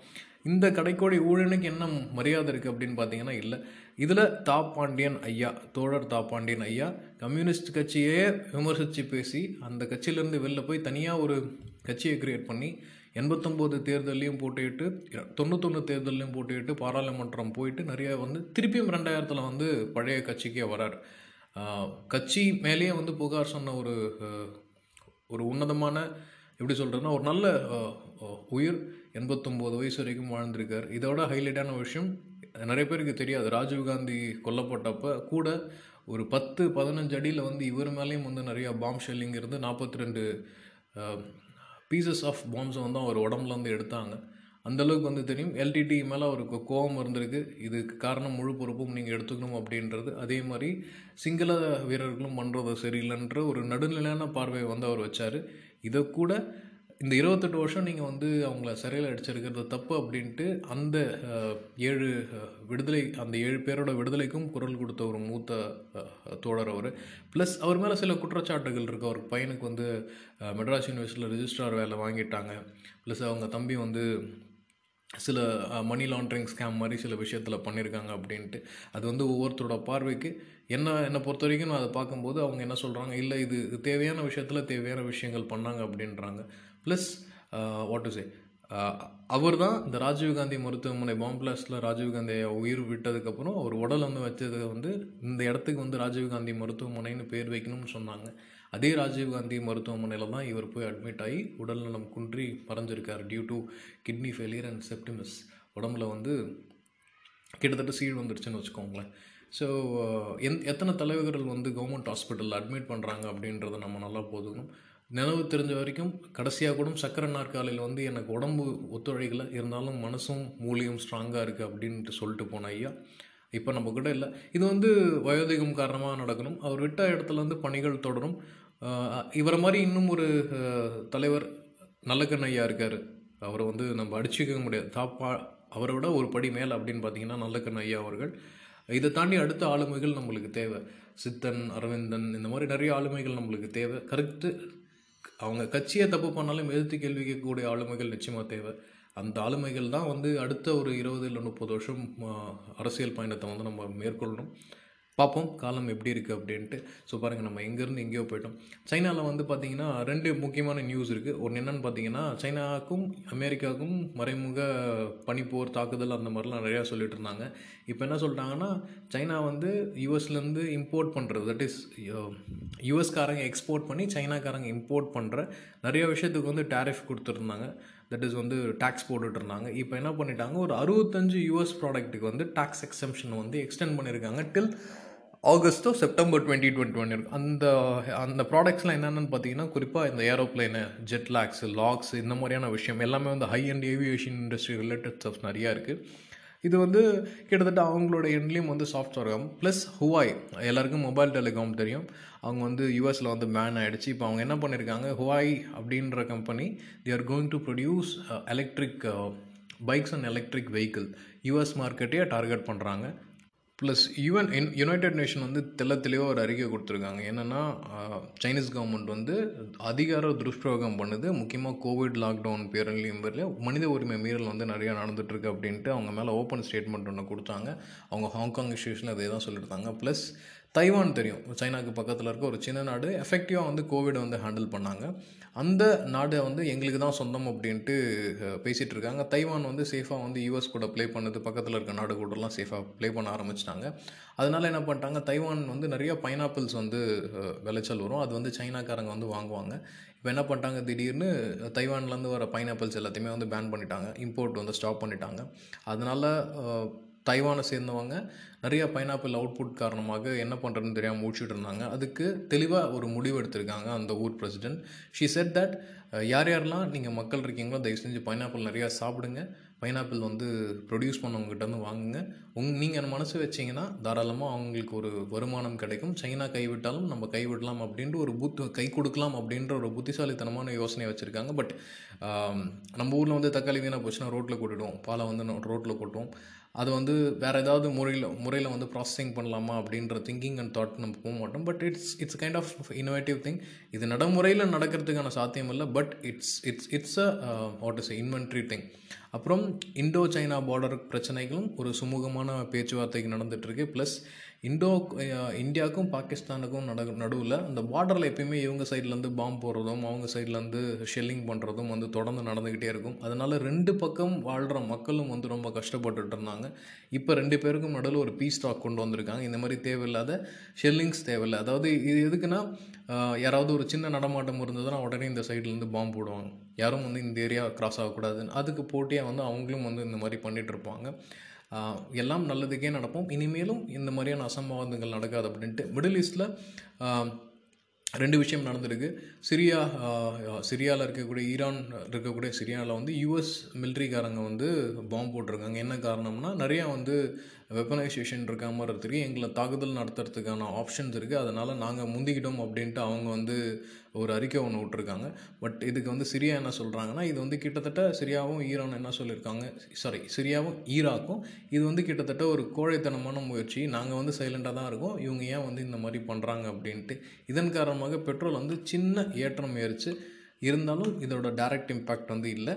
இந்த கடைக்கோடி ஊழியனுக்கு என்ன மரியாதை இருக்குது அப்படின்னு பார்த்தீங்கன்னா இல்லை. இதில் தாப்பாண்டியன் ஐயா தோழர் தாப்பாண்டியன் ஐயா கம்யூனிஸ்ட் கட்சியே விமர்சித்து பேசி அந்த கட்சியிலேருந்து வெளில போய் தனியாக ஒரு கட்சியை கிரியேட் பண்ணி எண்பத்தொம்போது தேர்தல்லையும் போட்டுக்கிட்டு தொண்ணூத்தொன்று தேர்தல்லையும் போட்டுக்கிட்டு பாராளுமன்றம் போயிட்டு நிறைய வந்து திருப்பியும் ரெண்டாயிரத்தில் வந்து பழைய கட்சிக்கே வரார். கட்சி மேலேயே வந்து புகார் சொன்ன ஒரு ஒரு உன்னதமான எப்படி சொல்கிறதுன்னா ஒரு நல்ல உயிர் எண்பத்தொம்போது வயசு வரைக்கும் வாழ்ந்திருக்கார். இதோட ஹைலைட்டான விஷயம் நிறைய பேருக்கு தெரியாது. ராஜீவ்காந்தி கொல்லப்பட்டப்போ கூட ஒரு பத்து பதினஞ்சு அடியில் வந்து இவர் மேலேயும் வந்து நிறையா பாம்ப் ஷெல்லிங் இருந்து நாற்பத்தி ரெண்டு பீசஸ் ஆஃப் பாம்ஸை வந்து அவர் உடம்புல வந்து எடுத்தாங்க. அந்தளவுக்கு வந்து தெரியும். எல்டிடி மேலே அவருக்கு கோபம் இருந்திருக்கு. இதுக்கு காரணம் முழு பொறுப்பும் நீங்கள் எடுத்துக்கணும் அப்படின்றது. அதே மாதிரி சிங்கள வீரர்களும் பண்ணுறது சரியில்லைன்ற ஒரு நடுநிலையான பார்வையை வந்து அவர் வச்சார். இதை கூட இந்த இருபத்தெட்டு வருஷம் நீங்கள் வந்து அவங்கள சிறையில் அடிச்சிருக்கிறது தப்பு அப்படின்ட்டு அந்த ஏழு விடுதலை அந்த ஏழு பேரோட விடுதலைக்கும் குரல் கொடுத்த ஒரு மூத்த தோழர் அவர். ப்ளஸ் அவர் மேலே சில குற்றச்சாட்டுகள் இருக்குது அவர் பையனுக்கு வந்து மெட்ராஸ் யூனிவர்சிட்டியில் ரிஜிஸ்ட்ரார் வேலை வாங்கிட்டாங்க. ப்ளஸ் அவங்க தம்பி வந்து சில மணி லாண்ட்ரிங் ஸ்கேம் மாதிரி சில விஷயத்தில் பண்ணியிருக்காங்க அப்படின்ட்டு. அது வந்து ஒவ்வொருத்தரோட பார்வைக்கு என்ன என்னை பொறுத்த வரைக்கும் நான் அதை பார்க்கும்போது அவங்க என்ன சொல்கிறாங்க இல்லை இது தேவையான விஷயத்தில் தேவையான விஷயங்கள் பண்ணாங்க அப்படின்றாங்க. ப்ளஸ் வாட் டு சே அவர் தான் இந்த ராஜீவ்காந்தி மருத்துவமனை பாம்பிளாஸில் பிளாஸ்டில் ராஜீவ்காந்தி உயிர் விட்டதுக்கப்புறம் அவர் உடல் வந்து வச்சது வந்து இந்த இடத்துக்கு வந்து ராஜீவ்காந்தி மருத்துவமனைன்னு பேர் வைக்கணும்னு சொன்னாங்க. அதே ராஜீவ்காந்தி மருத்துவமனையில் தான் இவர் போய் அட்மிட் ஆகி உடல்நலம் குன்றி மறைஞ்சிருக்கார் due to kidney failure and septicemia உடம்புல வந்து கிட்டத்தட்ட சீழ் வந்துருச்சுன்னு வச்சுக்கோங்களேன். ஸோ எந் எத்தனை தலைவர்கள் வந்து கவர்மெண்ட் ஹாஸ்பிட்டலில் அட்மிட் பண்ணுறாங்க அப்படின்றத நம்ம நல்லா போதுக்கணும் நினைவு தெரிஞ்ச வரைக்கும் கடைசியாக கூட சக்கரை நாற்காலியில் வந்து எனக்கு உடம்பு ஒத்துழைக்கலை. இருந்தாலும் மனசும் மூலியும் ஸ்ட்ராங்காக இருக்குது அப்படின்ட்டு சொல்லிட்டு போன ஐயா. இப்போ நம்ம கிட்ட இல்லை. இது வந்து வயோதிகம் காரணமாக நடக்கணும். அவர் விட்ட இடத்துல வந்து பணிகள் தொடரும். இவரை மாதிரி இன்னும் ஒரு தலைவர் நல்லக்கண் ஐயா இருக்கார். அவரை வந்து நம்ம அடிச்சுக்க முடியாது. தாப்பா அவரை விட ஒரு படி மேலே அப்படின்னு பார்த்தீங்கன்னா நல்லக்கண் ஐயா அவர்கள். இதை தாண்டி அடுத்த ஆளுமைகள் நம்மளுக்கு தேவை. சித்தன் அரவிந்தன் இந்த மாதிரி நிறைய ஆளுமைகள் நம்மளுக்கு தேவை. கருத்து அவங்க கட்சியை தப்பு பண்ணாலும் எதிர்த்து கேள்வி கேட்கக்கூடிய ஆளுமைகள் நிச்சயமாக தேவை. அந்த ஆளுமைகள் தான் வந்து அடுத்த ஒரு இருபது இல்லை முப்பது வருஷம் அரசியல் பயணத்தை வந்து நம்ம மேற்கொள்ளணும். பார்ப்போம். காலம் எப்படி இருக்குது அப்படின்ட்டு. ஸோ பாருங்கள் நம்ம எங்கேருந்து எங்கேயோ போயிட்டோம். சைனாவில் வந்து பார்த்திங்கன்னா ரெண்டு முக்கியமான நியூஸ் இருக்குது ஒன்று என்னென்னு பார்த்தீங்கன்னா சைனாவுக்கும் அமெரிக்காவுக்கும் மறைமுக பனிப்போர் தாக்குதல் அந்த மாதிரிலாம் நிறையா சொல்லிட்டு இருந்தாங்க. இப்போ என்ன சொல்லிட்டாங்கன்னா சைனா வந்து யூஎஸ்லேருந்து இம்போர்ட் பண்ணுறது தட் இஸ் யூஎஸ்காரங்க எக்ஸ்போர்ட் பண்ணி சைனாக்காரங்க இம்போர்ட் பண்ணுற நிறைய விஷயத்துக்கு வந்து டேரிஃப் கொடுத்துருந்தாங்க. தட் இஸ் வந்து டேக்ஸ் போட்டுட்டு இருந்தாங்க. இப்போ என்ன பண்ணிட்டாங்க? ஒரு அறுபத்தஞ்சு யூஎஸ் ப்ராடக்ட்டுக்கு வந்து டேக்ஸ் எக்ஸம்ஷன் வந்து எக்ஸ்டெண்ட் பண்ணியிருக்காங்க டில் ஆகஸ்ட்டோ செப்டம்பர் டுவெண்ட்டி டுவெண்ட்டி ஒன் அந்த அந்த ப்ராடக்ட்ஸ்லாம் என்னென்னு பார்த்தீங்கன்னா குறிப்பாக இந்த ஏரோப்ளைனு ஜெட் லாக்ஸ் லாக்ஸ் இந்த மாதிரியான விஷயம் எல்லாமே வந்து high end aviation industry related stuff நிறையா இருக்குது இது வந்து கிட்டத்தட்ட அவங்களோட எண்ட்லேயும் வந்து சாஃப்ட்வேர் காம். ப்ளஸ் ஹுவாய் எல்லாருக்கும் மொபைல் டெலிகாம் தெரியும். அவங்க வந்து யூஎஸில் வந்து பேன் ஆகிடுச்சு இப்போ அவங்க என்ன பண்ணியிருக்காங்க ஹுவாய் அப்படின்ற company they are going to produce electric bikes and electric vehicle US மார்க்கெட்டையே target பண்ணுறாங்க plus even in United Nation வந்து தெல்ல தெளிவாக ஒரு அறிக்கை கொடுத்துருக்காங்க. என்னென்னா சைனீஸ் கவர்மெண்ட் வந்து அதிகார துஷ்பிரயோகம் பண்ணுது. முக்கியமாக கோவிட் லாக்டவுன் பேரலையும் பேரில் மனித உரிமை மீறல் வந்து நிறையா நடந்துகிட்ருக்கு அப்படின்ட்டு அவங்க மேலே ஓப்பன் ஸ்டேட்மெண்ட் ஒன்று கொடுத்தாங்க. அவங்க ஹாங்காங் இஷ்யூஸில் அதே தான் சொல்லியிருந்தாங்க. ப்ளஸ் தைவான் தெரியும். சைனாக்கு பக்கத்தில் இருக்க ஒரு சின்ன நாடு. எஃபெக்டிவாக வந்து கோவிடை வந்து ஹேண்டில் பண்ணாங்க. அந்த நாடு வந்து எங்களுக்கு தான் சொந்தம் அப்படின்ட்டு பேசிகிட்டு இருக்காங்க. தைவான் வந்து சேஃபாக வந்து யூஎஸ் கூட ப்ளே பண்ணது பக்கத்தில் இருக்க நாடு கூடலாம் சேஃபாக ப்ளே பண்ண ஆரம்பிச்சிட்டாங்க. அதனால என்ன பண்ணிட்டாங்க தைவான் வந்து நிறைய பைனாப்பிள்ஸ் வந்து விளைச்சல் வரும். அது வந்து சைனாக்காரங்க வந்து வாங்குவாங்க. இப்போ என்ன பண்ணிட்டாங்க திடீர்னு தைவான்லேருந்து வர பைனாப்பிள்ஸ் எல்லாத்தையுமே வந்து பேன் பண்ணிட்டாங்க. இம்போர்ட் வந்து ஸ்டாப் பண்ணிட்டாங்க. அதனால் தைவானை சேர்ந்தவங்க நிறையா பைனாப்பிள் அவுட்புட் காரணமாக என்ன பண்ணுறதுன்னு தெரியாமல் முடிச்சுட்டு இருந்தாங்க. அதுக்கு தெளிவாக ஒரு முடிவு எடுத்திருக்காங்க அந்த ஊர் பிரசிடென்ட் ஷீ செட் தட் யார் யாரெல்லாம் நீங்கள் மக்கள் இருக்கீங்களோ தயவு செஞ்சு பைனாப்பிள் நிறையா சாப்பிடுங்க. பைனாப்பிள் வந்து ப்ரொடியூஸ் பண்ணவங்ககிட்ட வந்து வாங்குங்க. உங் நீங்கள் மனசு வச்சிங்கன்னா தாராளமாக அவங்களுக்கு ஒரு வருமானம் கிடைக்கும். சைனா கைவிட்டாலும் நம்ம கைவிடலாம் அப்படின்ட்டு ஒரு புத்து கை கொடுக்கலாம் அப்படின்ற ஒரு புத்திசாலித்தனமான யோசனை வச்சுருக்காங்க. பட் நம்ம ஊரில் வந்து தக்காளி வீணாக போச்சுன்னா ரோட்டில் கொட்டிடுவோம். பாலை வந்து ரோட்டில் கொட்டுவோம். அது வந்து வேறு ஏதாவது முறையில் முறையில் வந்து ப்ராசஸிங் பண்ணலாமா அப்படின்ற திங்கிங் அண்ட் தாட் நம்ம போக மாட்டோம். But it's it's kind of innovative thing இது நடைமுறையில் நடக்கிறதுக்கான சாத்தியம் இல்லை but it's it's it's uh what is inventory thing அப்புறம் இண்டோ சைனா பார்டர் பிரச்சனைகளும் ஒரு சுமூகமான பேச்சுவார்த்தைக்கு நடந்துகிட்ருக்கு ப்ளஸ் இண்டோ இந்தியாவுக்கும் பாகிஸ்தானுக்கும் நட நடுவில் அந்த பார்டரில் எப்பயுமே இவங்க சைட்லேருந்து பாம்பு போடுறதும் அவங்க சைட்லேருந்து ஷெல்லிங் பண்ணுறதும் வந்து தொடர்ந்து நடந்துக்கிட்டே இருக்கும். அதனால் ரெண்டு பக்கம் வாழ்கிற மக்களும் வந்து ரொம்ப கஷ்டப்பட்டுட்டு இருந்தாங்க. இப்போ ரெண்டு பேருக்கும் நடுவில் ஒரு பீஸ் ஸ்டாக் கொண்டு வந்திருக்காங்க. இந்த மாதிரி தேவையில்லாத ஷெல்லிங்ஸ் தேவையில்லை. அதாவது இது எதுக்குன்னா யாராவது ஒரு சின்ன நடமாட்டம் இருந்ததுன்னா உடனே இந்த சைட்லேருந்து பாம்பு போடுவாங்க. யாரும் வந்து இந்த ஏரியா கிராஸ் ஆகக்கூடாதுன்னு. அதுக்கு போட்டியாக வந்து அவங்களும் வந்து இந்த மாதிரி பண்ணிகிட்ருப்பாங்க எல்லாம் நல்லதுக்கே நடப்போம். இனிமேலும் இந்த மாதிரியான அசம்பாவிதங்கள் நடக்காது அப்படின்ட்டு மிடில் ஈஸ்ட்டில் ரெண்டு விஷயம் நடந்திருக்கு. சிரியா சிரியாவில் இருக்கக்கூடிய ஈரான் இருக்கக்கூடிய சிரியாவில் வந்து யூஎஸ் மிலிட்ரிக்காரங்க வந்து பாம்பு போட்டிருக்காங்க. என்ன காரணம்னா நிறையா வந்து வெப்பனைசேஷன் இருக்க மாதிரி எங்களை தாக்குதல் நடத்துறதுக்கான ஆப்ஷன்ஸ் இருக்குது அதனால் நாங்கள் முந்திக்கிட்டோம் அப்படின்ட்டு அவங்க வந்து ஒரு அறிக்கை ஒன்று விட்ருக்காங்க பட் இதுக்கு வந்து சிரியா என்ன சொல்கிறாங்கன்னா இது வந்து கிட்டத்தட்ட சிரியாவும் ஈரான் என்ன சொல்லியிருக்காங்க சாரி சிரியாவும் ஈராக்கும் இது வந்து கிட்டத்தட்ட ஒரு கோழைத்தனமான முயற்சி. நாங்கள் வந்து சைலண்டாக தான் இருக்கோம். இவங்க ஏன் வந்து இந்த மாதிரி பண்ணுறாங்க அப்படின்ட்டு. இதன் காரணமாக பெட்ரோல் வந்து சின்ன ஏற்றம் ஏறிச்சு. இருந்தாலும் இதோட டைரக்ட் இம்பேக்ட் வந்து இல்லை.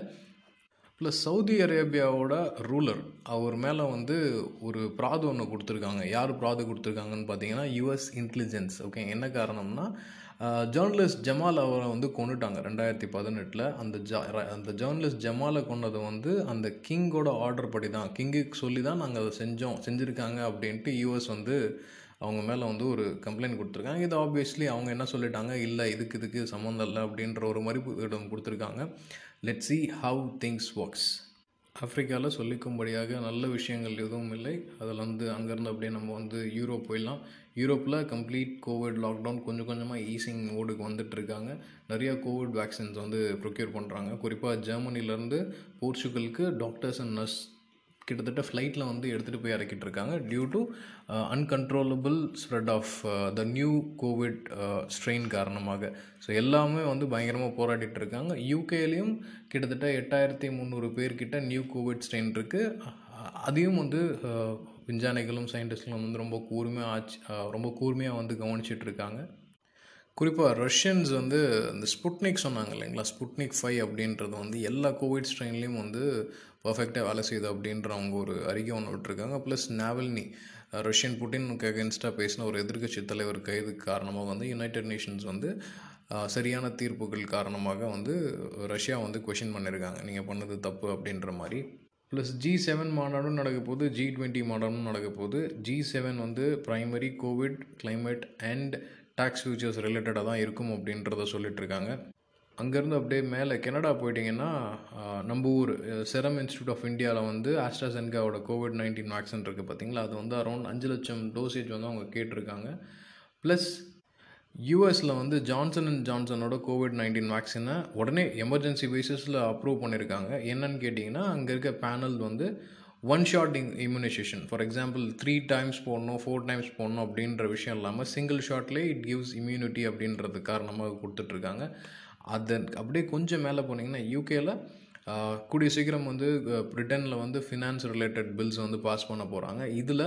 ப்ளஸ் சவுதி அரேபியாவோட ரூலர் அவர் மேலே வந்து ஒரு பிராது ஒன்று கொடுத்துருக்காங்க. யார் பிராது கொடுத்துருக்காங்கன்னு பார்த்தீங்கன்னா யுஎஸ் இன்டெலிஜென்ஸ் ஓகே என்ன காரணம்னா ஜேர்னலிஸ்ட் ஜமால் அவரை வந்து கொண்டுட்டாங்க ரெண்டாயிரத்தி பதினெட்டில். அந்த ஜா அந்த ஜேர்னலிஸ்ட் ஜமாலை கொண்டது வந்து அந்த கிங்கோட ஆர்டர் படி தான் கிங்குக்கு சொல்லி தான் நாங்கள் அதை செஞ்சோம் செஞ்சுருக்காங்க அப்படின்ட்டு யூஎஸ் வந்து அவங்க மேலே வந்து ஒரு கம்ப்ளைண்ட் கொடுத்துருக்காங்க. இது ஆப்வியஸ்லி அவங்க என்ன சொல்லிட்டாங்க? இல்லை இதுக்கு இதுக்கு சம்மந்தம் இல்லை அப்படின்ற ஒரு மறுப்பு இடம் கொடுத்துருக்காங்க. Let see how things works ஆஃப்ரிக்காவில் சொல்லிக்கும்படியாக நல்ல விஷயங்கள் எதுவும் இல்லை. அதில் வந்து அங்கேருந்து அப்படியே நம்ம வந்து யூரோப் போயிடலாம். யூரோப்பில் கம்ப்ளீட் கோவிட் லாக்டவுன் கொஞ்சம் கொஞ்சமாக ஈஸிங் மோடுக்கு வந்துட்டுருக்காங்க. நிறையா கோவிட் வேக்சின்ஸ் வந்து ப்ரொக்யூர் பண்ணுறாங்க குறிப்பாக ஜெர்மனிலேருந்து போர்ச்சுகலுக்கு டாக்டர்ஸ் அண்ட் நர்ஸ் கிட்டத்தட்ட ஃப்ளைட்டில் வந்து எடுத்துகிட்டு போய் இறக்கிட்டு இருக்காங்க. Due to uncontrollable spread of the new Covid strain காரணமாக. ஸோ எல்லாமே வந்து பயங்கரமாக போராடிட்டு இருக்காங்க. யூகேலேயும் கிட்டத்தட்ட எட்டாயிரத்தி முந்நூறு பேர்கிட்ட நியூ கோவிட் ஸ்ட்ரெயின் இருக்குது அதையும் வந்து uh, விஞ்ஞானிகளும் சயின்டிஸ்ட்களும் வந்து ரொம்ப கூர்மையாக ஆச்சு uh, ரொம்ப கூர்மையாக வந்து கவனிச்சிட்டு இருக்காங்க. குறிப்பாக ரஷ்யன்ஸ் வந்து இந்த ஸ்புட்னிக் சொன்னாங்க இல்லைங்களா? ஸ்புட்னிக் ஃபைவ் அப்படின்றது வந்து எல்லா கோவிட் ஸ்ட்ரெயின்லேயும் வந்து பர்ஃபெக்டாக வேலை செய்யுது அப்படின்ற அவங்க ஒரு அறிக்கை ஒன்று விட்டுருக்காங்க. ப்ளஸ் நாவல்னி ரஷ்யன் புட்டினுக்கு அகேன்ஸ்டாக பேசின ஒரு எதிர்க்கட்சி தலைவர் கைது காரணமாக வந்து யுனைடெட் நேஷன்ஸ் வந்து சரியான தீர்ப்புகள் காரணமாக வந்து ரஷ்யா வந்து கொஷின் பண்ணியிருக்காங்க நீங்கள் பண்ணது தப்பு அப்படின்ற மாதிரி. ப்ளஸ் ஜி செவன் மாநாடும் நடக்க போகுது. ஜி டுவெண்ட்டி மாநாடும் நடக்க போகுது. ஜி செவன் வந்து primary Covid climate and tax futures ரிலேட்டடாக தான் இருக்கும் அப்படின்றத சொல்லிட்டு இருக்காங்க அங்கேருந்து அப்படியே மேலே கனடா போயிட்டிங்கன்னா நம்ம ஊர் செரம் இன்ஸ்டியூட் ஆஃப் இந்தியாவில் வந்து ஆஸ்ட்ராசென்காவோட கோவிட் நைன்டீன் வேக்சின் இருக்குது பார்த்தீங்களா அது வந்து அரௌண்ட் அஞ்சு லட்சம் டோசேஜ் வந்து அவங்க கேட்டிருக்காங்க. ப்ளஸ் யூஎஸில் வந்து ஜான்சன் அண்ட் ஜான்சனோட கோவிட் நைன்டீன் வேக்சினை உடனே எமர்ஜென்சி பேசிஸில் அப்ரூவ் பண்ணியிருக்காங்க என்னன்னு கேட்டிங்கன்னா அங்கே இருக்க பேனல் வந்து one shot im immunization for example three times போடணும் ஃபோர் டைம்ஸ் போடணும் அப்படின்ற விஷயம் இல்லாமல் சிங்கிள் ஷாட்லேயே இட் கிவ்ஸ் இம்யூனிட்டி அப்படின்றது காரணமாக கொடுத்துட்ருக்காங்க. அதன் அப்படியே கொஞ்சம் மேலே போனீங்கன்னா யூகேயில் கூடிய சீக்கிரம் வந்து பிரிட்டனில் வந்து ஃபினான்ஸ் ரிலேட்டட் பில்ஸ் வந்து பாஸ் பண்ண போகிறாங்க இதில்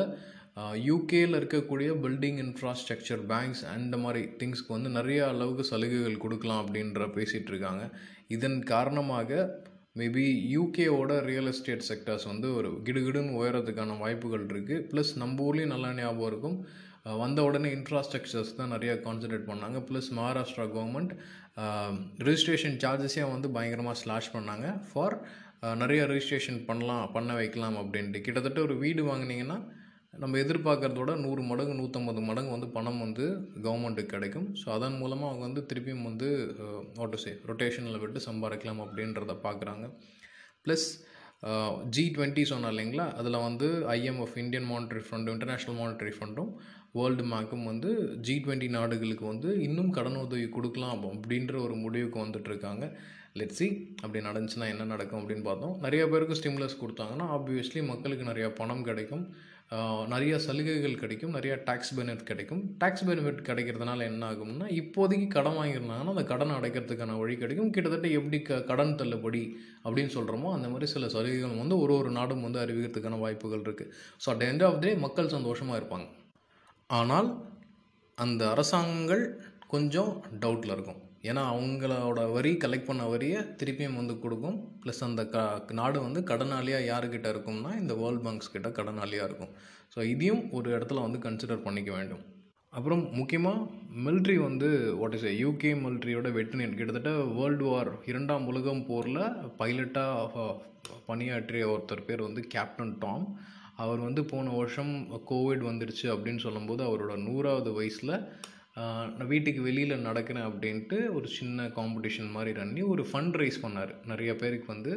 யூகேயில் இருக்கக்கூடிய பில்டிங் இன்ஃப்ராஸ்ட்ரக்சர் பேங்க்ஸ் அந்த மாதிரி திங்ஸ்க்கு வந்து நிறைய அளவுக்கு சலுகைகள் கொடுக்கலாம் அப்படின்ற பேசிகிட்டு இருக்காங்க இதன் காரணமாக மேபி யூகேவோட ரியல் எஸ்டேட் செக்டர்ஸ் வந்து ஒரு கிடுகிடுன்னு உயரத்துக்கான வாய்ப்புகள் இருக்குது ப்ளஸ் நம்ம ஊர்லேயும் நல்லா ஞாபகம் இருக்கும். வந்த உடனே இன்ஃப்ராஸ்ட்ரக்சர்ஸ் தான் நிறையா கான்சன்ட்ரேட் பண்ணாங்க. ப்ளஸ் மகாராஷ்டிரா கவர்மெண்ட் ரிஜிஸ்ட்ரேஷன் சார்ஜஸே வந்து பயங்கரமாக ஸ்லாஷ் பண்ணாங்க. ஃபார் நிறைய ரிஜிஸ்ட்ரேஷன் பண்ணலாம் பண்ண வைக்கலாம் அப்படின்ட்டு. கிட்டத்தட்ட ஒரு வீடு வாங்கினீங்கன்னா நம்ம எதிர்பார்க்குறதோட நூறு மடங்கு நூற்றம்பது மடங்கு வந்து பணம் வந்து கவர்மெண்ட்டுக்கு கிடைக்கும். ஸோ அதன் மூலமாக அவங்க வந்து திருப்பியும் வந்து வாட் சே ரொட்டேஷனில் விட்டு சம்பாதிக்கலாம் அப்படின்றத பார்க்குறாங்க ப்ளஸ் ஜி டுவெண்ட்டி சொன்னோம் இல்லைங்களா? அதில் வந்து ஐஎம்எஃப் இந்தியன் மானிட்டரி ஃபண்டும் இன்டர்நேஷ்னல் மானிட்டரி ஃபண்டும் வேர்ல்டு பேங்க்கும் வந்து ஜி டுவெண்ட்டி நாடுகளுக்கு வந்து இன்னும் கடன் உதவி கொடுக்கலாம் அப்படின்ற ஒரு முடிவுக்கு வந்துட்டுருக்காங்க லெட் சி அப்படி நடந்துச்சுன்னா என்ன நடக்கும் அப்படின்னு பார்த்தோம். நிறைய பேருக்கு ஸ்டிமுலஸ் கொடுத்தாங்கன்னா ஆப்வியஸ்லி மக்களுக்கு நிறையா பணம் கிடைக்கும். நிறைய சலுகைகள் கிடைக்கும் நிறையா டேக்ஸ் பெனிஃபிட் கிடைக்கும். டேக்ஸ் பெனிஃபிட் கிடைக்கிறதுனால என்ன ஆகும்னா இப்போதைக்கு கடன் வாங்கியிருந்தாங்கன்னா அந்த கடன் அடைக்கிறதுக்கான வழி கிடைக்கும். கிட்டத்தட்ட எப்படி க கடன் தள்ளுபடி அப்படின்னு சொல்கிறோமோ அந்த மாதிரி சில சலுகைகள் வந்து ஒரு ஒரு நாடும் வந்து அறிவிக்கிறதுக்கான வாய்ப்புகள் இருக்குது so at end of day மக்கள் சந்தோஷமாக இருப்பாங்க. ஆனால் அந்த அரசாங்கங்கள் கொஞ்சம் டவுட்டில் இருக்கும். ஏன்னா அவங்களோட வரி கலெக்ட் பண்ண வரியை திருப்பியும் வந்து கொடுக்கும். ப்ளஸ் அந்த க நாடு வந்து கடனாளியாக யாருக்கிட்ட இருக்கும்னா இந்த வேர்ல்ட் பேங்க்ஸ் கிட்ட கடனாளியாக இருக்கும். ஸோ இதையும் ஒரு இடத்துல வந்து கன்சிடர் பண்ணிக்க வேண்டும். அப்புறம் முக்கியமாக மில்ட்ரி வந்து வாட் இஸ் யூகே மில்ட்ரியோட வெட்டினியன் கிட்டத்தட்ட வேர்ல்டு வார் இரண்டாம் உலகம் போரில் பைலட்டாக பணியாற்றிய ஒருத்தர் பேர் வந்து கேப்டன் டாம் அவர் வந்து போன வருஷம் கோவிட் வந்துடுச்சு அப்படின்னு சொல்லும்போது அவரோட நூறாவது வயசில் நான் வீட்டுக்கு வெளியில் நடக்கிறேன் அப்படின்ட்டு ஒரு சின்ன காம்படிஷன் மாதிரி பண்ணி ஒரு ஃபண்ட் ரைஸ் பண்ணார். நிறைய பேருக்கு வந்து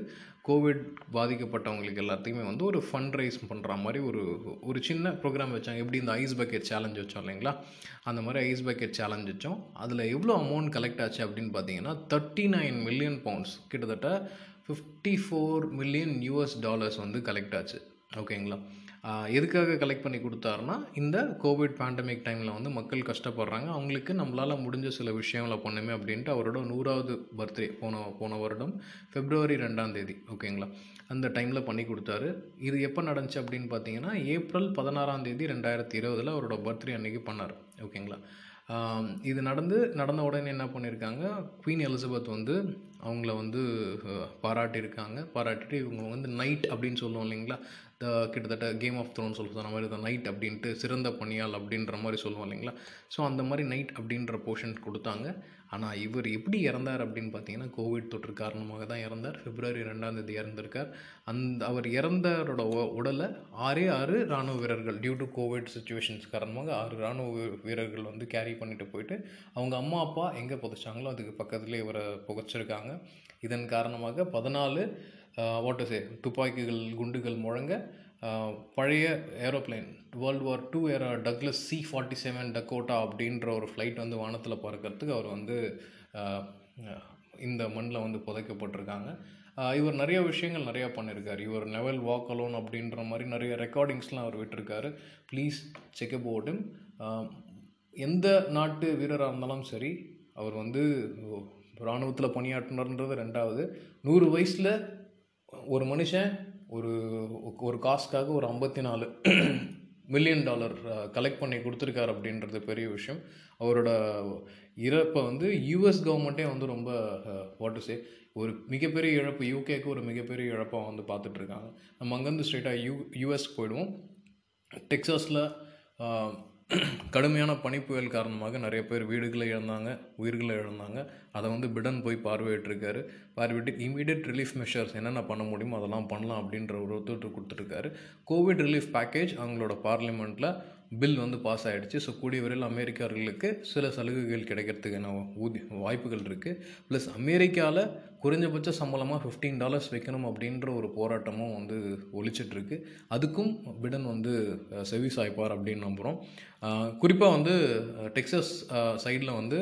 கோவிட் பாதிக்கப்பட்டவங்களுக்கு எல்லாத்தையுமே வந்து ஒரு ஃபண்ட் ரைஸ் பண்ணுற மாதிரி ஒரு ஒரு சின்ன ப்ரோக்ராம் வச்சாங்க. எப்படி இந்த ஐஸ் பக்கெட் சேலஞ்ச் வச்சோம் இல்லைங்களா? அந்த மாதிரி ஐஸ் பக்கெட் சேலஞ்ச் வச்சோம். அதில் எவ்வளோ அமௌண்ட் கலெக்ட் ஆச்சு அப்படின்னு பார்த்தீங்கன்னா தேர்ட்டி நைன் மில்லியன் பவுண்ட்ஸ் கிட்டத்தட்ட fifty four million US dollars வந்து கலெக்ட் ஆச்சு. ஓகேங்களா எதுக்காக கலெக்ட் பண்ணி கொடுத்தாருன்னா இந்த கோவிட் பேண்டமிக் டைமில் வந்து மக்கள் கஷ்டப்படுறாங்க. அவங்களுக்கு நம்மளால் முடிஞ்ச சில விஷயங்களை பண்ணுமே அப்படின்ட்டு அவரோட நூறாவது பர்த்டே போன போன வருடம் பிப்ரவரி ரெண்டாம் தேதி ஓகேங்களா அந்த டைமில் பண்ணி கொடுத்தாரு. இது எப்போ நடந்துச்சு அப்படின்னு பார்த்தீங்கன்னா ஏப்ரல் பதினாறாம் தேதி ரெண்டாயிரத்தி இருபதில் அவரோட பர்த்டே அன்னைக்கு பண்ணார் ஓகேங்களா இது நடந்து நடந்த உடனே என்ன பண்ணியிருக்காங்க குவீன் எலிசபெத் வந்து அவங்கள வந்து பாராட்டியிருக்காங்க. பாராட்டிட்டு இவங்க வந்து நைட் அப்படின்னு சொல்லுவோம் இல்லைங்களா? த கிட்டத்தட்ட கேம் ஆஃப் த்ரோன் சொல்ல சொன்ன மாதிரி த நைட் அப்படின்ட்டு சிறந்த பணியால் அப்படின்ற மாதிரி சொல்லுவோம் இல்லைங்களா? ஸோ அந்த மாதிரி நைட் அப்படின்ற போர்ஷன் கொடுத்தாங்க. ஆனால் இவர் எப்படி இறந்தார் அப்படின்னு பார்த்தீங்கன்னா கோவிட் தொற்று காரணமாக தான் இறந்தார். பிப்ரவரி ரெண்டாம் தேதி இறந்திருக்கார். அந்த அவர் இறந்தாரோட உடலை ஆறே ஆறு ராணுவ வீரர்கள் டியூ டு கோவிட் சுச்சுவேஷன்ஸ் காரணமாக ஆறு ராணுவ வீரர்கள் வந்து கேரி பண்ணிட்டு போயிட்டு அவங்க அம்மா அப்பா எங்கே புதைச்சாங்களோ அதுக்கு பக்கத்துலேயே இவரை புதைச்சிருக்காங்க. இதன் காரணமாக பதினாலு வாட்டர் சே துப்பாக்கிகள் குண்டுகள் முழங்க பழைய aeroplane world war two era Douglas C forty seven Dakota அப்படின்ற ஒரு ஃப்ளைட் வந்து வானத்தில் பறக்கிறதுக்கு அவர் வந்து இந்த மண்ணில் வந்து புதைக்கப்பட்டிருக்காங்க. இவர் நிறைய விஷயங்கள் நிறையா பண்ணியிருக்கார் இவர் லெவல் வாக் அலோன் அப்படின்ற மாதிரி நிறைய ரெக்கார்டிங்ஸ்லாம் அவர் விட்டுருக்காரு. ப்ளீஸ் செக் அபவுட் எந்த நாட்டு வீரராக இருந்தாலும் சரி அவர் வந்து இராணுவத்தில் பணியாற்றினார்ன்றது ரெண்டாவது. நூறு வயசில் ஒரு மனுஷன் ஒரு ஒரு காஸ்க்காக ஒரு ஐம்பத்தி நாலு மில்லியன் டாலர் கலெக்ட் பண்ணி கொடுத்துருக்காரு அப்படின்றது பெரிய விஷயம். அவரோட இறப்பை வந்து யூஎஸ் கவர்மெண்ட்டே வந்து ரொம்ப வாட் சே ஒரு மிகப்பெரிய இழப்பு யூகேக்கு ஒரு மிகப்பெரிய இழப்பாக வந்து பார்த்துட்ருக்காங்க. நம்ம அங்கேருந்து ஸ்ட்ரெயிட்டாக யூ யூஎஸ்க்கு போயிடுவோம். டெக்ஸாஸில் கடுமையான பனிப்புயல் காரணமாக நிறைய பேர் வீடுகளை இழந்தாங்க உயிர்களை இழந்தாங்க. அதை வந்து பிடன் போய் பார்வையிட்டிருக்காரு. பார்வையிட்டு இமீடியட் ரிலீஃப் மெஷர்ஸ் என்னென்ன பண்ண முடியுமோ அதெல்லாம் பண்ணலாம் அப்படின்ற ஒரு ஒத்துழைப்பு கொடுத்துருக்காரு. கோவிட் ரிலீஃப் பேக்கேஜ் அவங்களோட பார்லிமெண்ட்டில் பில் வந்து பாஸ் ஆகிடுச்சு ஸோ கூடிய விரைவில் அமெரிக்கர்களுக்கு சில சலுகைகள் கிடைக்கிறதுக்கான ஊதி வாய்ப்புகள் இருக்குது ப்ளஸ் அமெரிக்காவில் குறைஞ்சபட்ச சம்பளமாக ஃபிஃப்டீன் டாலர்ஸ் வைக்கணும் அப்படின்ற ஒரு போராட்டமும் வந்து ஒழிச்சிட்ருக்கு அதுக்கும் பிடன் வந்து செவி சாய்ப்பார் அப்படின்னு நம்புகிறோம் குறிப்பாக வந்து டெக்ஸஸ் சைடில் வந்து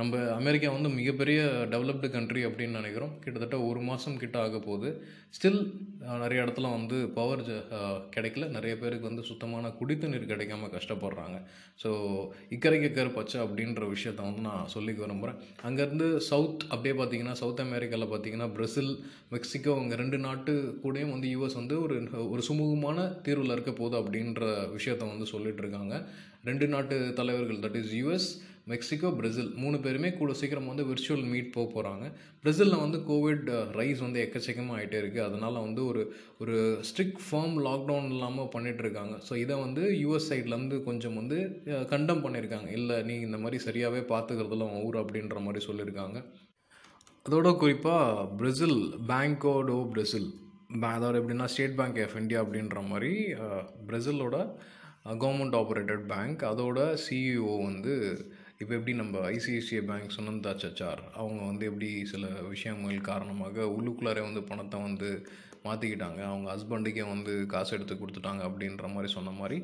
நம்ம அமெரிக்கா வந்து மிகப்பெரிய டெவலப்டு கண்ட்ரி அப்படின்னு நினைக்கிறோம். கிட்டத்தட்ட ஒரு மாதம் கிட்ட ஆக போகுது. ஸ்டில் நிறைய இடத்துல வந்து பவர் கிடைக்கல. நிறைய பேருக்கு வந்து சுத்தமான குடித்தண்ணீர் கிடைக்காம கஷ்டப்படுறாங்க. ஸோ இக்கரைக்கு கரு பச்சை அப்படின்ற விஷயத்த வந்து நான் சொல்லிக்க விரும்புகிறேன் அங்கேருந்து சவுத் அப்படியே பார்த்தீங்கன்னா சவுத் அமெரிக்காவில் பார்த்தீங்கன்னா பிரசில் மெக்சிகோ அவங்க ரெண்டு நாட்டு கூடயும் வந்து யூஎஸ் வந்து ஒரு ஒரு சுமூகமான தீர்வில் இருக்க போகுது அப்படின்ற விஷயத்த வந்து சொல்லிட்டு இருக்காங்க. ரெண்டு நாட்டு தலைவர்கள் that is US Mexico Brazil மூணு பேருமே கூட சீக்கிரம் வந்து விர்ச்சுவல் மீட் போக போகிறாங்க பிரேசிலில் வந்து கோவிட் ரைஸ் வந்து எக்கச்சக்கமாக ஆகிட்டே இருக்குது அதனால் வந்து ஒரு ஒரு ஸ்ட்ரிக்ட் ஃபார்ம் லாக்டவுன் இல்லாமல் பண்ணிகிட்ருக்காங்க ஸோ இதை வந்து யூஎஸ் சைட்லேருந்து கொஞ்சம் வந்து கண்டம் பண்ணியிருக்காங்க இல்லை நீ இந்த மாதிரி சரியாகவே பார்த்துக்கிறதுல உன் ஊர் அப்படின்ற மாதிரி சொல்லியிருக்காங்க அதோட குறிப்பாக பிரேசில் பேங்கோடோ பிரேசில் அதாவது எப்படின்னா ஸ்டேட் பேங்க் ஆஃப் இந்தியா அப்படின்ற மாதிரி பிரேசிலோட கவர்மெண்ட் ஆப்ரேட்டட் பேங்க் அதோட சிஇஓ வந்து இப்போ எப்படி நம்ம ஐசிஐசிஐ பேங்க் சுனந்தா சச்சார்? அவங்க வந்து எப்படி சில விஷயங்கள் காரணமாக உள்ளுக்குள்ளாரே வந்து பணத்தை வந்து மாற்றிக்கிட்டாங்க அவங்க ஹஸ்பண்டுக்கே வந்து காசு எடுத்து கொடுத்துட்டாங்க அப்படின்ற மாதிரி சொன்ன மாதிரி